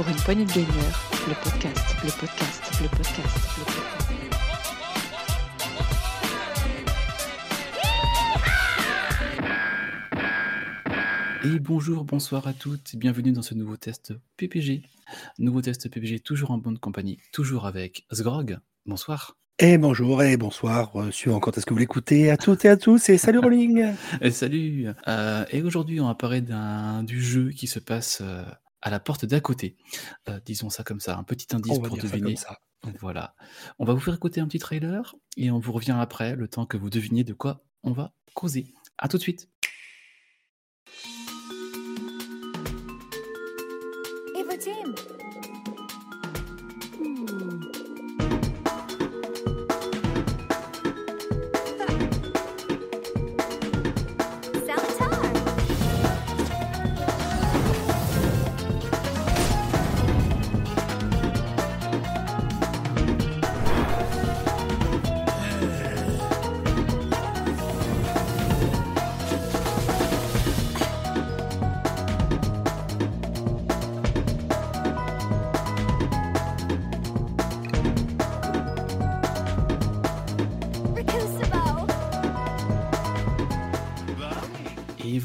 pour une poignée de gagneurs, le podcast, le podcast, le podcast, le podcast. Et bonjour, bonsoir à toutes, bienvenue dans ce nouveau test PPG. Nouveau test PPG, toujours en bonne compagnie, toujours avec Sgrog. Bonsoir. Et bonjour et bonsoir, euh, suivant quand est-ce que vous l'écoutez, à toutes et à tous, et salut Rolling Et salut Euh, Et aujourd'hui, on va parler d'un du jeu qui se passe euh, à la porte d'à côté. Euh, disons ça comme ça, un petit indice pour ça deviner. ça. Donc voilà. On va vous faire écouter un petit trailer et on vous revient après, le temps que vous deviniez de quoi on va causer. À tout de suite.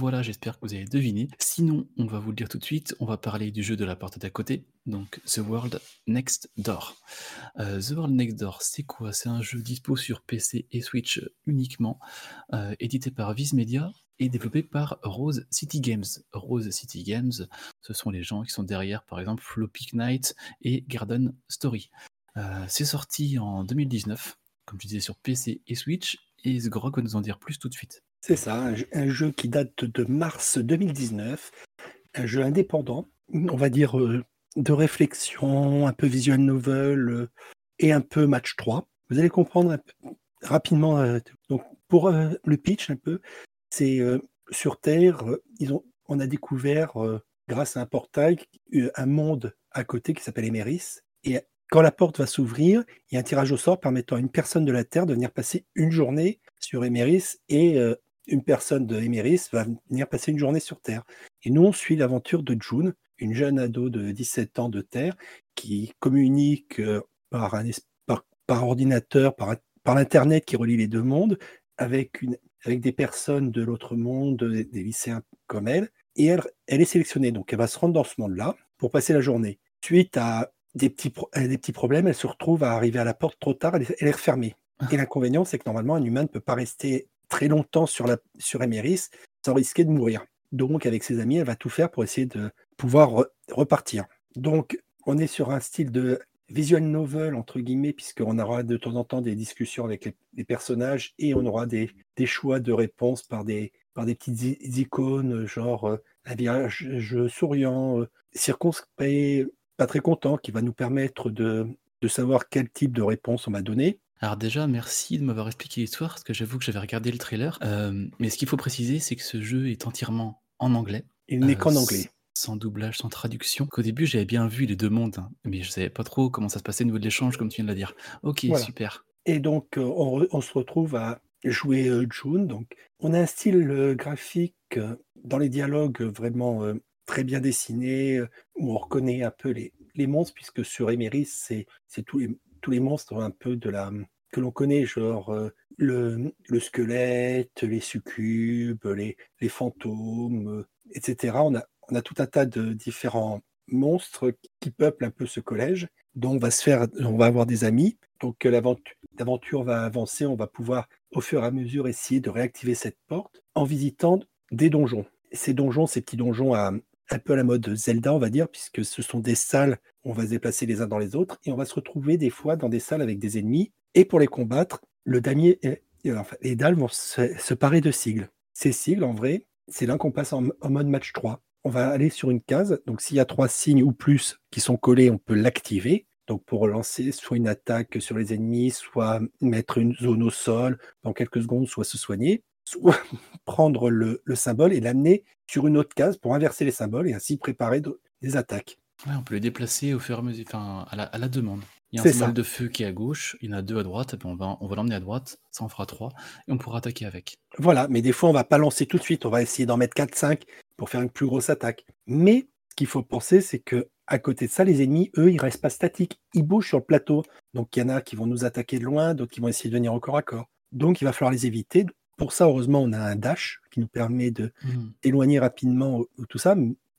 Voilà, j'espère que vous avez deviné. Sinon, on va vous le dire tout de suite, on va parler du jeu de la porte d'à côté, donc The World Next Door. Euh, The World Next Door, c'est quoi? C'est un jeu dispo sur PC et Switch uniquement, euh, édité par Viz Media et développé par Rose City Games. Rose City Games, ce sont les gens qui sont derrière, par exemple, Floppy Knight et Garden Story. Euh, c'est sorti en 2019, comme je disais, sur PC et Switch, et va nous en dire plus tout de suite. C'est ça, un jeu, qui date de mars 2019, un jeu indépendant, on va dire euh, de réflexion, un peu visual novel euh, et un peu match 3. Vous allez comprendre rapidement. euh, donc pour le pitch un peu, c'est sur Terre, ils ont, on a découvert grâce à un portail un monde à côté qui s'appelle Emeris. Et quand la porte va s'ouvrir, il y a un tirage au sort permettant à une personne de la Terre de venir passer une journée sur Emeris et euh, une personne de Emeris va venir passer une journée sur Terre. Et nous, on suit l'aventure de June, une jeune ado de 17 ans de Terre qui communique euh, par, un, par, ordinateur, par, l'Internet qui relie les deux mondes, avec, des personnes de l'autre monde, des, des lycéens comme elle. Et elle, elle est sélectionnée, donc elle va se rendre dans ce monde-là pour passer la journée. Suite à des petits, pro- à des petits problèmes, elle se retrouve à arriver à la porte trop tard, elle est, elle est refermée. Et l'inconvénient, c'est que normalement, un humain ne peut pas rester très longtemps sur, la, sur Emeris sans risquer de mourir. Donc, avec ses amis, elle va tout faire pour essayer de pouvoir re- repartir. Donc, on est sur un style de visual novel, entre guillemets, puisqu'on aura de temps en temps des discussions avec les, les personnages et on aura des, des choix de réponses par des, par des petites icônes, genre euh, un visage je- souriant, euh, circonspect, pas très content, qui va nous permettre de, de savoir quel type de réponse on va donner. Alors déjà, merci de m'avoir expliqué l'histoire, parce que j'avoue que j'avais regardé le trailer. Euh, mais ce qu'il faut préciser, c'est que ce jeu est entièrement en anglais. Il n'est Euh, qu'en anglais. Sans doublage, sans traduction. Qu'au début, j'avais bien vu les deux mondes, hein, mais je savais pas trop comment ça se passait au niveau de l'échange, comme tu viens de le dire. Ok, Voilà. super. Et donc, euh, on, re- on se retrouve à jouer June. Donc, on a un style graphique dans les dialogues vraiment très bien dessiné, euh, où on reconnaît un peu les, les monstres, puisque sur Emeris, c'est tous les, tous les monstres un peu de la que l'on connaît, genre euh, le, le squelette, les succubes, les, les fantômes, euh, etc. On a, on a tout un tas de différents monstres qui peuplent un peu ce collège, dont on va se faire, on va avoir des amis. Donc l'aventure va avancer, on va pouvoir au fur et à mesure essayer de réactiver cette porte en visitant des donjons. Ces donjons, ces petits donjons à, un peu à la mode Zelda, on va dire, puisque ce sont des salles on va se déplacer les uns dans les autres et on va se retrouver des fois dans des salles avec des ennemis. Et pour les combattre, le damier enfin, les dalles vont se, parer de sigles. Ces sigles, en vrai, c'est là qu'on passe en, en mode match 3. On va aller sur une case, donc s'il y a trois signes ou plus qui sont collés, on peut l'activer. Donc pour lancer soit une attaque sur les ennemis, soit mettre une zone au sol dans quelques secondes, soit se soigner, soit prendre le, le symbole et l'amener sur une autre case pour inverser les symboles et ainsi préparer de- des attaques. Ouais, on peut les déplacer au fur et à mesure, enfin, à la, à la demande. Il y a un symbole ça. de feu qui est à gauche, il y en a deux à droite, et puis on va, on va l'emmener à droite, ça en fera trois, et on pourra attaquer avec. Voilà, mais des fois on va pas lancer tout de suite, on va essayer d'en mettre 4-5 pour faire une plus grosse attaque. Mais ce qu'il faut penser, c'est que à côté de ça, les ennemis, eux, ils restent pas statiques. Ils bougent sur le plateau. Donc il y en a qui vont nous attaquer de loin, d'autres qui vont essayer de venir au corps à corps. Donc il va falloir les éviter. Pour ça, heureusement, on a un dash qui nous permet de Hmm. d'éloigner rapidement ou- ou tout ça.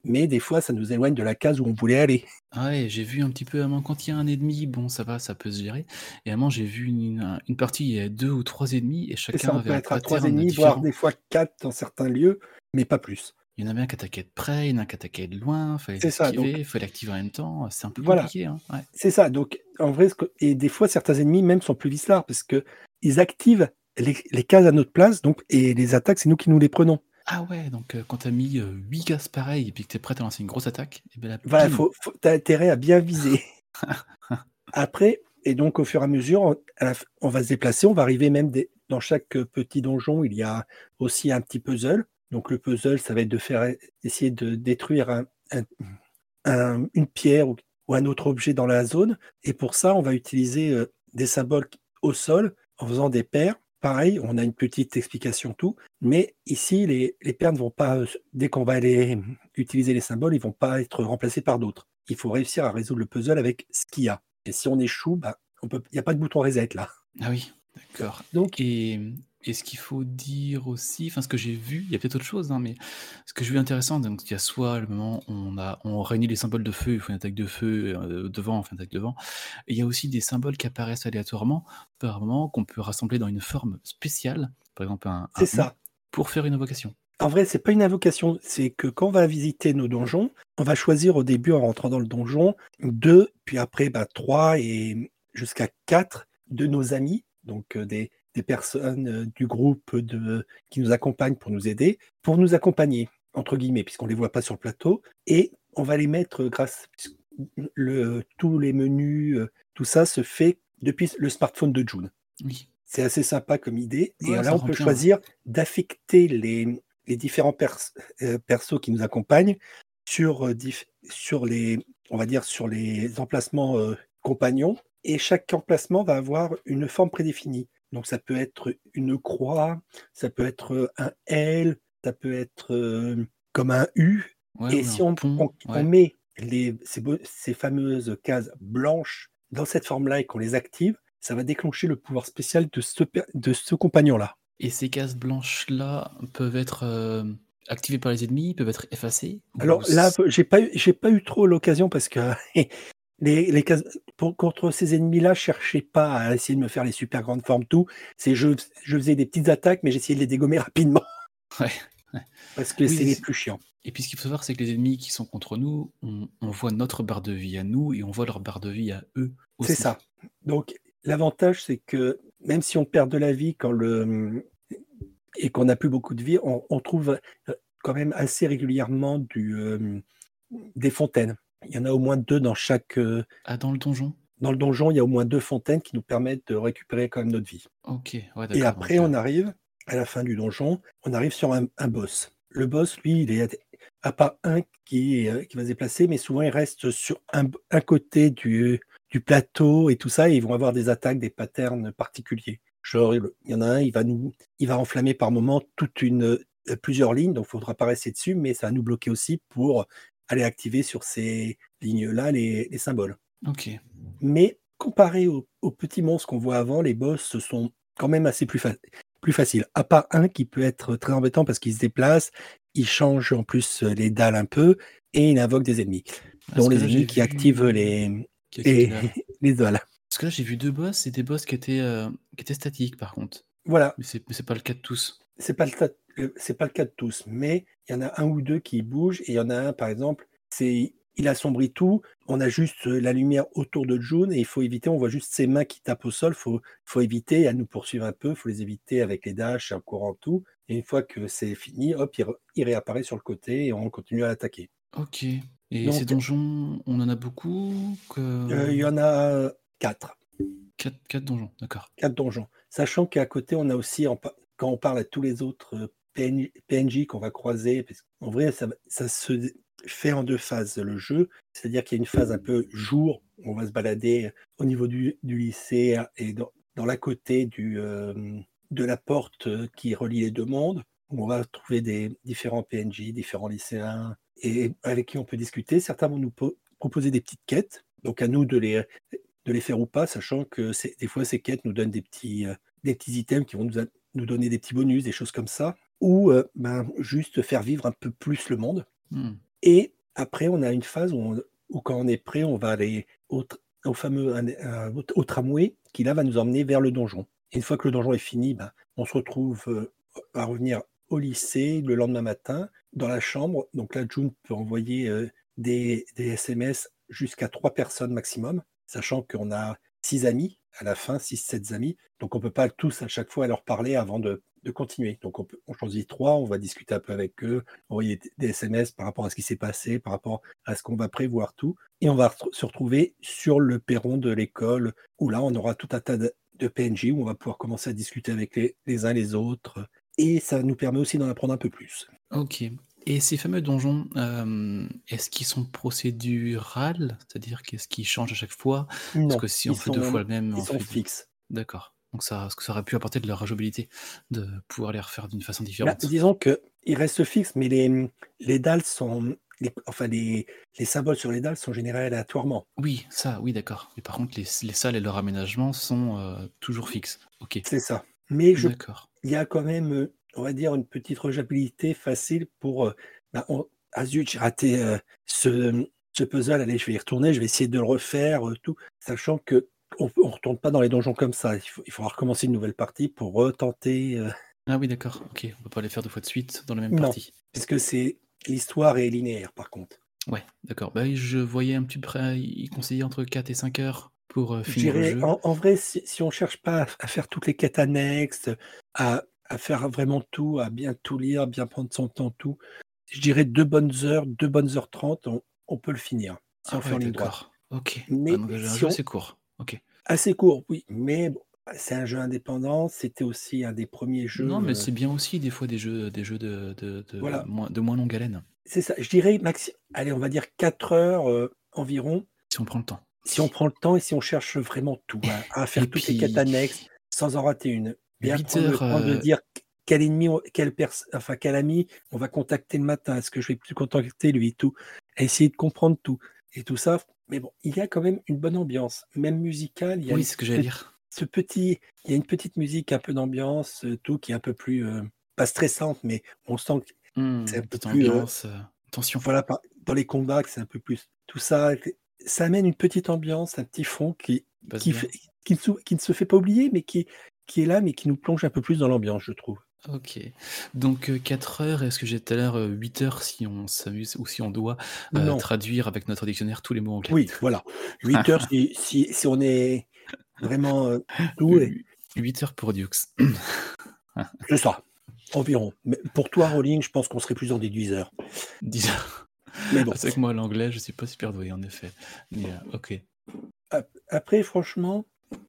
Mais des fois, ça nous éloigne de la case où on voulait aller. Ah ouais, j'ai vu un petit peu, moment, quand il y a un ennemi, bon, ça va, ça peut se gérer. Et moment, j'ai vu une, une partie, il y a deux ou trois ennemis, et chacun ça, on avait peut un être à trois ennemis, voire des fois quatre dans certains lieux, mais pas plus. Il y en avait un qui attaquait de près, il y en a un qui attaquait de loin, fallait ça, donc- fallait l'activer en même temps. C'est un peu Voilà. compliqué, hein. Ouais. C'est ça. Donc, en vrai, et des fois, certains ennemis même sont plus vislards parce que ils activent les, les cases à notre place, donc, et les attaques, c'est nous qui nous les prenons. Ah ouais, donc euh, quand t'as mis euh, 8 cases pareilles et puis que t'es prêt à lancer une grosse attaque, et ben Voilà, bim. faut, faut, t'as intérêt à bien viser. Après, et donc au fur et à mesure, on, va se déplacer, on va arriver même des- dans chaque petit donjon, il y a aussi un petit puzzle. Donc le puzzle, ça va être de faire essayer de détruire un- un- un- une pierre ou, ou un autre objet dans la zone. Et pour ça, on va utiliser euh, des symboles au sol en faisant des paires. Pareil, on a une petite explication tout, mais ici, les, les paires ne vont pas, euh, dès qu'on va aller utiliser les symboles, ils vont pas être remplacés par d'autres. Il faut réussir à résoudre le puzzle avec ce qu'il y a. Et si on échoue, bah, il n'y a pas de bouton reset là. Ah oui, d'accord. Donc, Et, et ce qu'il faut dire aussi, enfin ce que j'ai vu, il y a peut-être autre chose, hein, mais ce que j'ai vu intéressant, donc il y a soit le moment où on a on réunit les symboles de feu, il faut une attaque de feu euh, devant, enfin une attaque devant. Et il y a aussi des symboles qui apparaissent aléatoirement par moment qu'on peut rassembler dans une forme spéciale, par exemple un, un c'est ça. pour faire une invocation. En vrai, c'est pas une invocation, c'est que quand on va visiter nos donjons, on va choisir au début en rentrant dans le donjon deux, puis après bah, trois et jusqu'à quatre de nos amis, donc euh, des, des personnes euh, du groupe de, qui nous accompagnent pour nous aider, pour nous accompagner, entre guillemets, puisqu'on les voit pas sur le plateau, et on va les mettre euh, grâce le, tous les menus, euh, tout ça se fait depuis le smartphone de June. Oui. C'est assez sympa comme idée. Et Ouais, là, on peut bien. choisir d'affecter les, les différents pers- euh, persos qui nous accompagnent sur, euh, sur les, on va dire, sur les emplacements euh, compagnons. Et chaque emplacement va avoir une forme prédéfinie. Donc, ça peut être une croix, ça peut être euh, un L, ça peut être euh, comme un U. Ouais, et ouais, si on, pont, on- ouais. on met les, ces, fameuses cases blanches dans cette forme-là et qu'on les active, ça va déclencher le pouvoir spécial de ce, per- de ce compagnon-là. Et ces cases blanches-là peuvent être euh, activées par les ennemis, peuvent être effacées Alors là, j'ai pas, eu- pas eu trop l'occasion parce que les, les pour, contre ces ennemis-là, cherchez pas à essayer de me faire les super grandes formes, tout. C'est je, je faisais des petites attaques, mais j'essayais de les dégommer rapidement Ouais, ouais. parce que Oui, c'est les plus chiants. Et puis ce qu'il faut savoir, c'est que les ennemis qui sont contre nous, on, on voit notre barre de vie à nous et on voit leur barre de vie à eux aussi. C'est ça. Donc, l'avantage, c'est que même si on perd de la vie quand le et qu'on n'a plus beaucoup de vie, on, on trouve euh, quand même assez régulièrement du, euh, des fontaines. Il y en a au moins deux dans chaque. euh, Ah, dans le donjon? dans le donjon, il y a au moins deux fontaines qui nous permettent de récupérer quand même notre vie. Ok, ouais, Et après, on arrive à la fin du donjon, on arrive sur un, un boss. Le boss, lui, il est à part un qui, est, euh, qui va se déplacer, mais souvent il reste sur un, un côté du, du plateau et tout ça, et ils vont avoir des attaques, des patterns particuliers. Genre, il y en a un, il va nous, il va enflammer par moment toute une, euh, plusieurs lignes, donc il faudra pas rester dessus, mais ça va nous bloquer aussi pour aller activer sur ces lignes-là les, les symboles. Ok. Mais comparé aux, aux petits monstres qu'on voit avant, les boss sont quand même assez plus, fa- plus faciles. À part un qui peut être très embêtant parce qu'il se déplace, il change en plus euh, les dalles un peu et il invoque des ennemis, Ah, dont les ennemis qui vu- activent les, qui et, les dalles. Parce que là, j'ai vu deux boss, c'est des boss qui étaient, euh, qui étaient statiques par contre. Voilà, mais c'est pas le cas de tous. C'est pas le c'est pas le cas de tous, mais il y en a un ou deux qui bougent et il y en a un par exemple, c'est il assombrit tout, on a juste euh, la lumière autour de June et il faut éviter, on voit juste ses mains qui tapent au sol, faut faut éviter à nous poursuivre un peu, faut les éviter avec les dashs, en courant tout et une fois que c'est fini, hop, il, il réapparaît sur le côté et on continue à l'attaquer. Ok. Et Donc- ces donjons, on en a beaucoup que... Euh, il y en a quatre, quatre, quatre donjons, d'accord. quatre donjons, sachant qu'à côté on a aussi en quand on parle à tous les autres euh, PN PNJ qu'on va croiser, parce qu'en vrai ça, ça se fait en deux phases le jeu, c'est-à-dire qu'il y a une phase un peu jour, où on va se balader au niveau du, lycée et dans, dans la côté euh, de la porte euh, qui relie les deux mondes, où on va trouver des différents PNJ, différents lycéens, et avec qui on peut discuter. Certains vont nous po- proposer des petites quêtes. Donc à nous de les, de les faire ou pas, sachant que des fois ces quêtes nous donnent des petits, euh, des petits items qui vont nous, nous donner des petits bonus, des choses comme ça. Ou euh, ben, juste faire vivre un peu plus le monde. Hmm. Et après, on a une phase où, on- où quand on est prêt, on va aller au, fameux un- un- au, au tramway qui là va nous emmener vers le donjon. Et une fois que le donjon est fini, ben, on se retrouve euh, à revenir au lycée le lendemain matin dans la chambre. Donc là, June peut envoyer euh, des, des SMS jusqu'à trois personnes maximum, sachant qu'on a six amis à la fin, six, sept amis. Donc on peut pas tous à chaque fois leur parler avant de, continuer. Donc on, choisit trois, on va discuter un peu avec eux, envoyer des- SMS par rapport à ce qui s'est passé, par rapport à ce qu'on va prévoir tout. Et on va se retrouver sur le perron de l'école où là on aura tout un tas de, de PNJ où on va pouvoir commencer à discuter avec les, les uns les autres. Et ça nous permet aussi d'en apprendre un peu plus. Ok. Et ces fameux donjons, euh, est-ce qu'ils sont procédurales? C'est-à-dire qu'est-ce qu'ils changent à chaque fois? Non, Parce que si on fait deux fois le même, ils on sont fait fixes. D'accord. Donc ça, est-ce que ça aurait pu apporter de la rejouabilité de pouvoir les refaire d'une façon Bah, différente? disons que il reste fixe, mais les, les dalles sont, les- enfin les, les symboles sur les dalles sont générés aléatoirement. Oui, ça, oui, d'accord. Mais par contre, les, les salles et leur aménagement sont euh, toujours fixes. Ok. C'est ça. Mais je, D'accord. il y a quand même, euh, on va dire, une petite rejouabilité facile pour. euh, bah, on- ah zut, j'ai raté euh, ce, ce puzzle. Allez, je vais y retourner, je vais essayer de le refaire, euh, tout, sachant que on ne retourne pas dans les donjons comme ça. Il, faut, il faudra recommencer une nouvelle partie pour retenter, euh, Ah oui, d'accord. Ok. On peut pas les faire deux fois de suite dans la même Non. partie. puisque c'est l'histoire est linéaire par contre. Ouais, d'accord. Bah, je voyais un petit peu, il conseillait entre 4 et 5 heures pour finir le jeu. en, en vrai, si, si on cherche pas à, à faire toutes les quêtes annexes, à, à faire vraiment tout, à bien tout lire, bien prendre son temps, tout, je dirais deux bonnes heures, deux bonnes heures trente, on, on peut le finir si Ah on fait ouais, en ligne droite. Ok. Mais Ah, si jeu on- assez court. Ok. Assez court, oui, mais bon, c'est un jeu indépendant. C'était aussi un des premiers jeux. non, mais euh, c'est bien aussi des fois des jeux, des jeux de, de, de Voilà. moins, de moins longue haleine, c'est ça. Je dirais, maxi... allez, on va dire 4 heures euh, environ, si on prend le temps. si on prend le temps et si on cherche vraiment tout, à, à faire Et toutes les quêtes annexes sans en rater une. Bien 8 prendre le heures, temps de euh, dire quel ennemi, enfin, quel ami on va contacter le matin, est-ce que je vais plus contacter lui, tout, à essayer de comprendre tout. Et tout ça, mais bon, il y a quand même une bonne ambiance, même musicale. Il y a Oui, ce que j'allais dire. ce petit, il y a une petite musique un peu d'ambiance, euh, tout qui est un peu plus, euh, pas stressante, mais on sent que, Hmm, c'est un peu plus, ambiance, euh, tension. voilà, par- dans les combats, c'est un peu plus, tout ça, ça amène une petite ambiance, un petit fond ne, qui ne se fait pas oublier, mais qui, qui est là, mais qui nous plonge un peu plus dans l'ambiance, je trouve. Ok. Donc 4 heures, est-ce que j'ai tout à l'heure 8 heures si on s'amuse ou si on doit euh, traduire avec notre dictionnaire tous les mots anglais oui, voilà. 8 heures, si, si, si on est vraiment euh, doué, 8 heures pour Dukes. c'est ça, environ. Mais pour toi, Rolling, je pense qu'on serait plus dans des 10 heures. 10 heures. Mais bon. C'est que moi, l'anglais, je suis pas super doué, en effet. Mais euh, ok. Ap- Après, franchement,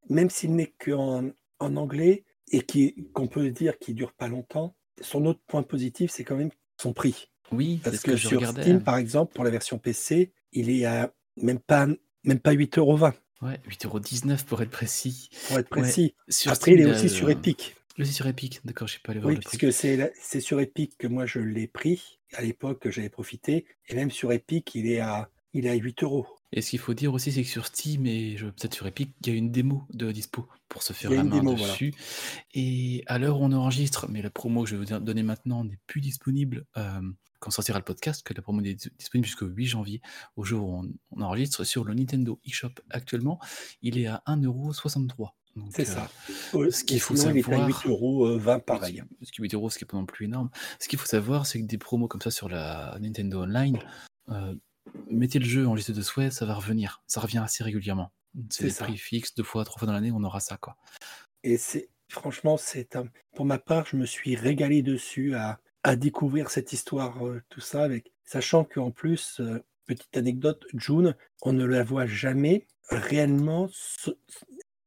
même s'il n'est qu'en en anglais et qui- qu'on peut dire qu'il dure pas longtemps, son autre point positif, c'est quand même son prix. Oui, c'est Parce ce que, que, je sur regardais. Steam, par exemple, pour la version PC, il est à même pas, même pas 8,20 euros, Ouais, 8,19€ pour être précis. pour être Ouais. précis. Sur Après, Steam, il est a, aussi sur euh, Epic. Le sur Epic, d'accord, je sais pas aller voir Oui, le prix. puisque c'est la- c'est sur Epic que moi je l'ai pris à l'époque que j'avais profité. Et même sur Epic, il est à, il est à 8 euros. Et ce qu'il faut dire aussi, c'est que sur Steam et peut-être sur Epic, il y a une démo de dispo pour se faire Il y a la une main démo, voilà. dessus. Et à l'heure où on enregistre, mais la promo que je vais vous donner maintenant n'est plus disponible euh, quand sortira le podcast, que la promo n'est dis- disponible jusqu'au 8 janvier, au jour où on, on enregistre sur le Nintendo eShop actuellement. Il est à 1,63€. Donc, C'est euh, ça. Euh, ce qu'il faut sinon, il est à savoir- 8 euros, euh, 20 pareil. Ce qui est 8 euros, ce qui est pas non plus énorme. Ce qu'il faut savoir, c'est que des promos comme ça sur la Nintendo Online, euh, mettez le jeu en liste de souhaits, ça va revenir. Ça revient assez régulièrement. C'est des prix fixes, deux fois, trois fois dans l'année, on aura ça, quoi. Et c'est franchement, c'est pour ma part, je me suis régalé dessus à, à découvrir cette histoire, euh, tout ça, avec sachant qu'en plus, euh, petite anecdote, June, on ne la voit jamais réellement so-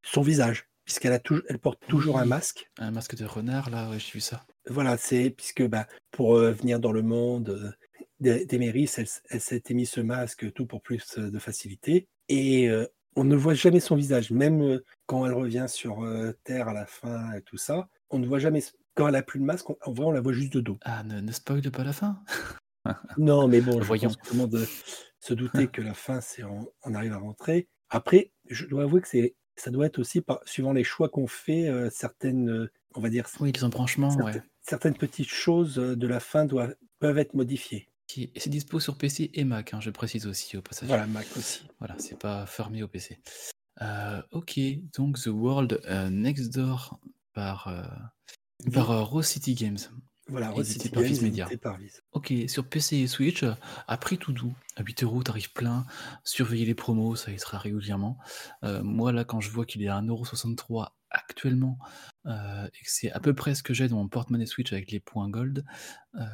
son visage, puisqu'elle a toujours, elle porte toujours un masque. Un masque de renard, là, ouais, j'ai vu ça. Voilà, c'est puisque bah, pour euh, venir dans le monde d'Emeris, elle, elle s'était mis ce masque tout pour plus euh, de facilité. Et euh, on ne voit jamais son visage, même euh, quand elle revient sur euh, Terre à la fin et tout ça. On ne voit jamais. Quand elle a plus de masque, on, en vrai, on la voit juste de dos. Ah, ne, ne spoil pas la fin. Non, mais bon, je Voyons. pense que tout le monde, se douter que la fin, c'est on, on arrive à rentrer. Après, je dois avouer que c'est ça doit être aussi par, suivant les choix qu'on fait, euh, certaines, on va dire, Oui, les embranchements, certaines, ouais. certaines petites choses de la fin doivent, peuvent être modifiées. Et c'est dispo sur PC et Mac, hein, je précise aussi au passage. Voilà, Mac aussi. Voilà, c'est pas fermé au PC. Euh, ok, donc The World euh, Next Door par, euh, par euh, Rose City Games. Voilà, édité City par Games, Media. par. Ok, sur PC et Switch, à prix tout doux, à 8 euros, tarif plein, surveillez les promos, ça y sera régulièrement. Moi, là, quand je vois qu'il est à 1,63€ actuellement, euh, et que c'est à peu près ce que j'ai dans mon porte-monnaie Switch avec les points Gold, euh,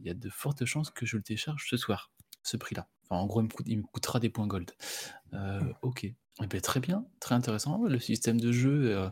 il y a de fortes chances que je le télécharge ce soir, ce prix-là. Enfin, en gros, il me, coûte- il me coûtera des points Gold. Euh, ok, Eh ben, très bien, très intéressant. Le système de jeu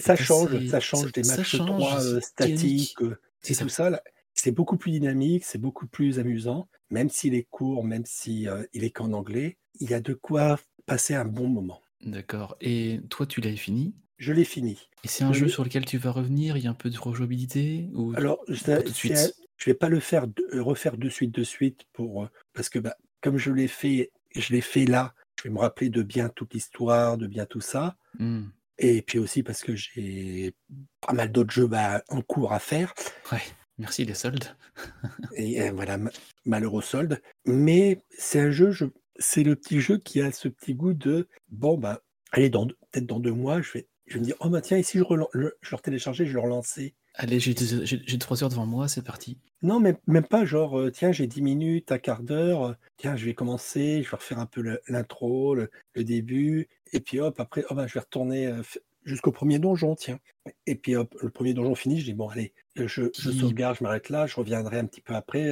Ça change, ça change des ça matchs change, 3 c'est dynamique. statiques C'est et ça. tout ça. là, C'est beaucoup plus dynamique, c'est beaucoup plus amusant, même s'il est court, même si euh, il est qu'en anglais, il y a de quoi passer un bon moment. D'accord. Et toi, tu l'avais fini? Je l'ai fini. Et c'est un Je jeu l'ai- sur lequel tu vas revenir, il y a un peu de rejouabilité ou... Alors, Pas ça- tout de suite. c'est un- je vais pas le faire, de- euh, refaire de suite, de suite, pour euh, parce que bah, comme je l'ai fait, je l'ai fait là, je vais me rappeler de bien toute l'histoire, de bien tout ça, Hmm, et puis aussi parce que j'ai pas mal d'autres jeux bah, en cours à faire. Ouais, merci les soldes. Et euh, voilà, ma- malheureux solde. Mais c'est un jeu, je- c'est le petit jeu qui a ce petit goût de bon, bah, allez, dans peut-être dans deux mois, je vais, je vais me dire, oh, bah tiens, ici, je, le, je le retéléchargeais, je le relançais. Allez, j'ai trois heures devant moi, c'est parti. Non, même, même pas genre, euh, tiens, j'ai 10 minutes, un quart d'heure, euh, tiens, je vais commencer, je vais refaire un peu l'intro, le, le début, et puis hop, après, oh, bah, je vais retourner euh, jusqu'au premier donjon, tiens. Et puis hop, le premier donjon fini, je dis, bon, allez, je, sauvegarde, je m'arrête là, je reviendrai un petit peu après.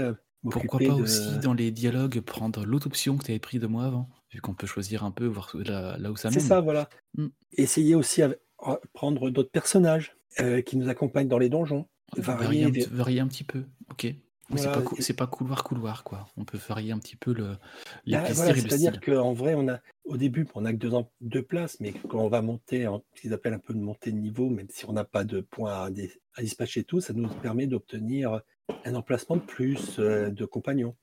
Pourquoi pas de- aussi dans les dialogues prendre l'autre option que tu avais pris de moi avant, vu qu'on peut choisir un peu, voir là, là où ça mène. C'est ça, voilà. Mm. Essayer aussi à prendre d'autres personnages euh, qui nous accompagnent dans les donjons. varier, Varier un, des- varier un petit peu, ok. C'est Voilà, pas, cou- et- c'est pas couloir-couloir, quoi. On peut varier un petit peu le, les Bah, voilà, C'est-à-dire qu'en vrai, on a au début, on n'a que deux, en- deux places, mais quand on va monter, en, ce qu'ils appellent un peu de montée de niveau, même si on n'a pas de points à, dé- à dispatcher tout, ça nous permet d'obtenir un emplacement de plus euh, de compagnons.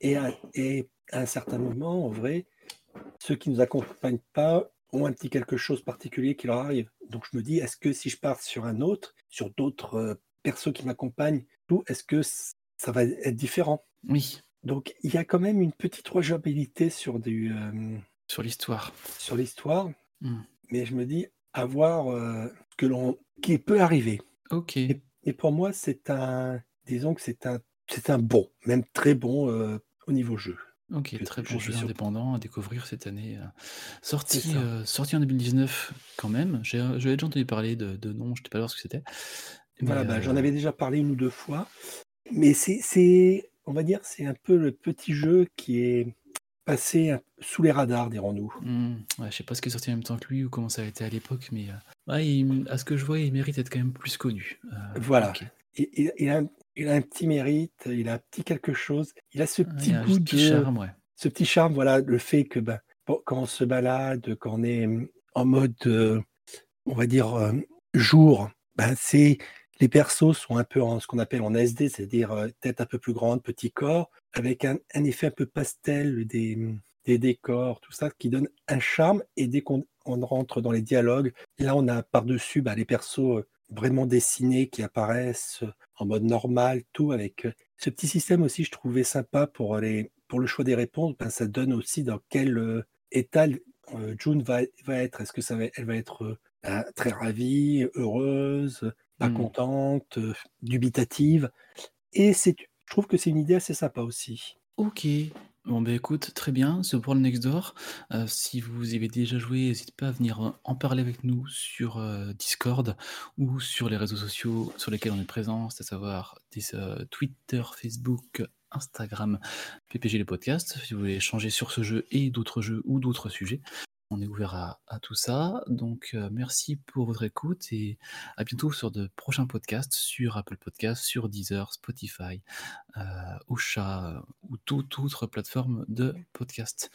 Et à, et à un certain moment, en vrai, ceux qui ne nous accompagnent pas ont un petit quelque chose particulier qui leur arrive. Donc je me dis, est-ce que si je pars sur un autre, sur d'autres euh, persos qui m'accompagnent, tout, est-ce que ça va être différent? Oui, donc il y a quand même une petite rejouabilité sur, du, euh, sur l'histoire. sur l'histoire, Hmm. mais je me dis à voir euh, que l'on qui peut arriver. Ok. Et, et pour moi, c'est un, disons que c'est un, c'est un bon, même très bon euh, au niveau jeu. Ok, que très bon jeu indépendant à découvrir cette année. euh. Sorti, euh, sorti en 2019 quand même. J'ai- J'avais déjà entendu parler de, de nom, je n'étais pas voir ce que c'était. Voilà, bah, euh, j'en avais déjà parlé une ou deux fois, mais c'est, on va dire, c'est un peu le petit jeu qui est passé sous les radars, dirons-nous. hmm, ouais, je sais pas ce qui est sorti en même temps que lui ou comment ça a été à l'époque, mais euh, ouais, il- à ce que je vois, il mérite d'être quand même plus connu. Euh, Voilà. ok. Il, il- il a, un- il a un petit mérite, il a un petit quelque chose, il a ce petit a goût de, charme, ouais. ce petit charme, voilà, le fait que ben, quand on se balade, quand on est hum, en mode, euh, on va dire, euh, jour, ben, c'est les persos sont un peu en ce qu'on appelle en SD, c'est-à-dire euh, tête un peu plus grande, petit corps, avec un, un effet un peu pastel des, des décors, tout ça, qui donne un charme. Et dès qu'on on rentre dans les dialogues, là, on a par-dessus ben, les persos vraiment dessinés qui apparaissent euh, en mode normal, tout avec euh, ce petit système aussi, je trouvais sympa pour les, pour le choix des réponses, ben, ça donne aussi dans quel euh, état euh, June va, va être. Est-ce que ça va, elle va être euh, ben, très ravie, heureuse, pas Hmm. contente, euh, dubitative? Et c'est, je trouve que c'est une idée assez sympa aussi. Ok. Bon, ben écoute, très bien, ce World Next Door. Euh, si vous avez déjà joué, n'hésitez pas à venir euh, en parler avec nous sur euh, Discord ou sur les réseaux sociaux sur lesquels on est présent, c'est à savoir Twitter, Facebook, Instagram, PPG les podcasts. Si vous voulez échanger sur ce jeu et d'autres jeux ou d'autres sujets, on est ouvert à, à tout ça. Donc, euh, merci pour votre écoute et à bientôt sur de prochains podcasts sur Apple Podcasts, sur Deezer, Spotify, euh, Ocha euh, ou toute autre plateforme de podcast.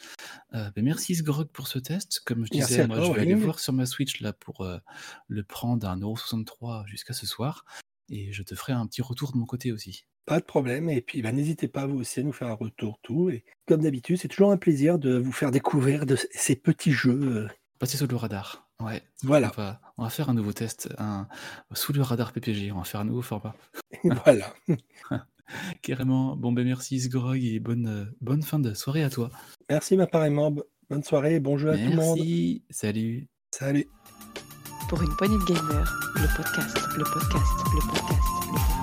Euh, ben merci Sgrog pour ce test. Comme je disais, moi je vais aller voir sur ma Switch là pour le prendre à 1,63€ jusqu'à ce soir. et je te ferai un petit retour de mon côté aussi. Pas de problème. Et puis, bah, n'hésitez pas, vous aussi, à nous faire un retour tout. Et comme d'habitude, c'est toujours un plaisir de vous faire découvrir de ces petits jeux. euh, Passer sous le radar. Ouais. Voilà, On va, on va faire un nouveau test, un sous le radar PPG. On va faire un nouveau format. voilà. Carrément. Bon ben merci Sgrog et bonne, bonne fin de soirée à toi. Merci, ma pareillement. Bonne soirée et bon jeu à tout le monde. Merci. Salut. Salut. Pour une poignée de gamers, le podcast, le podcast, le podcast.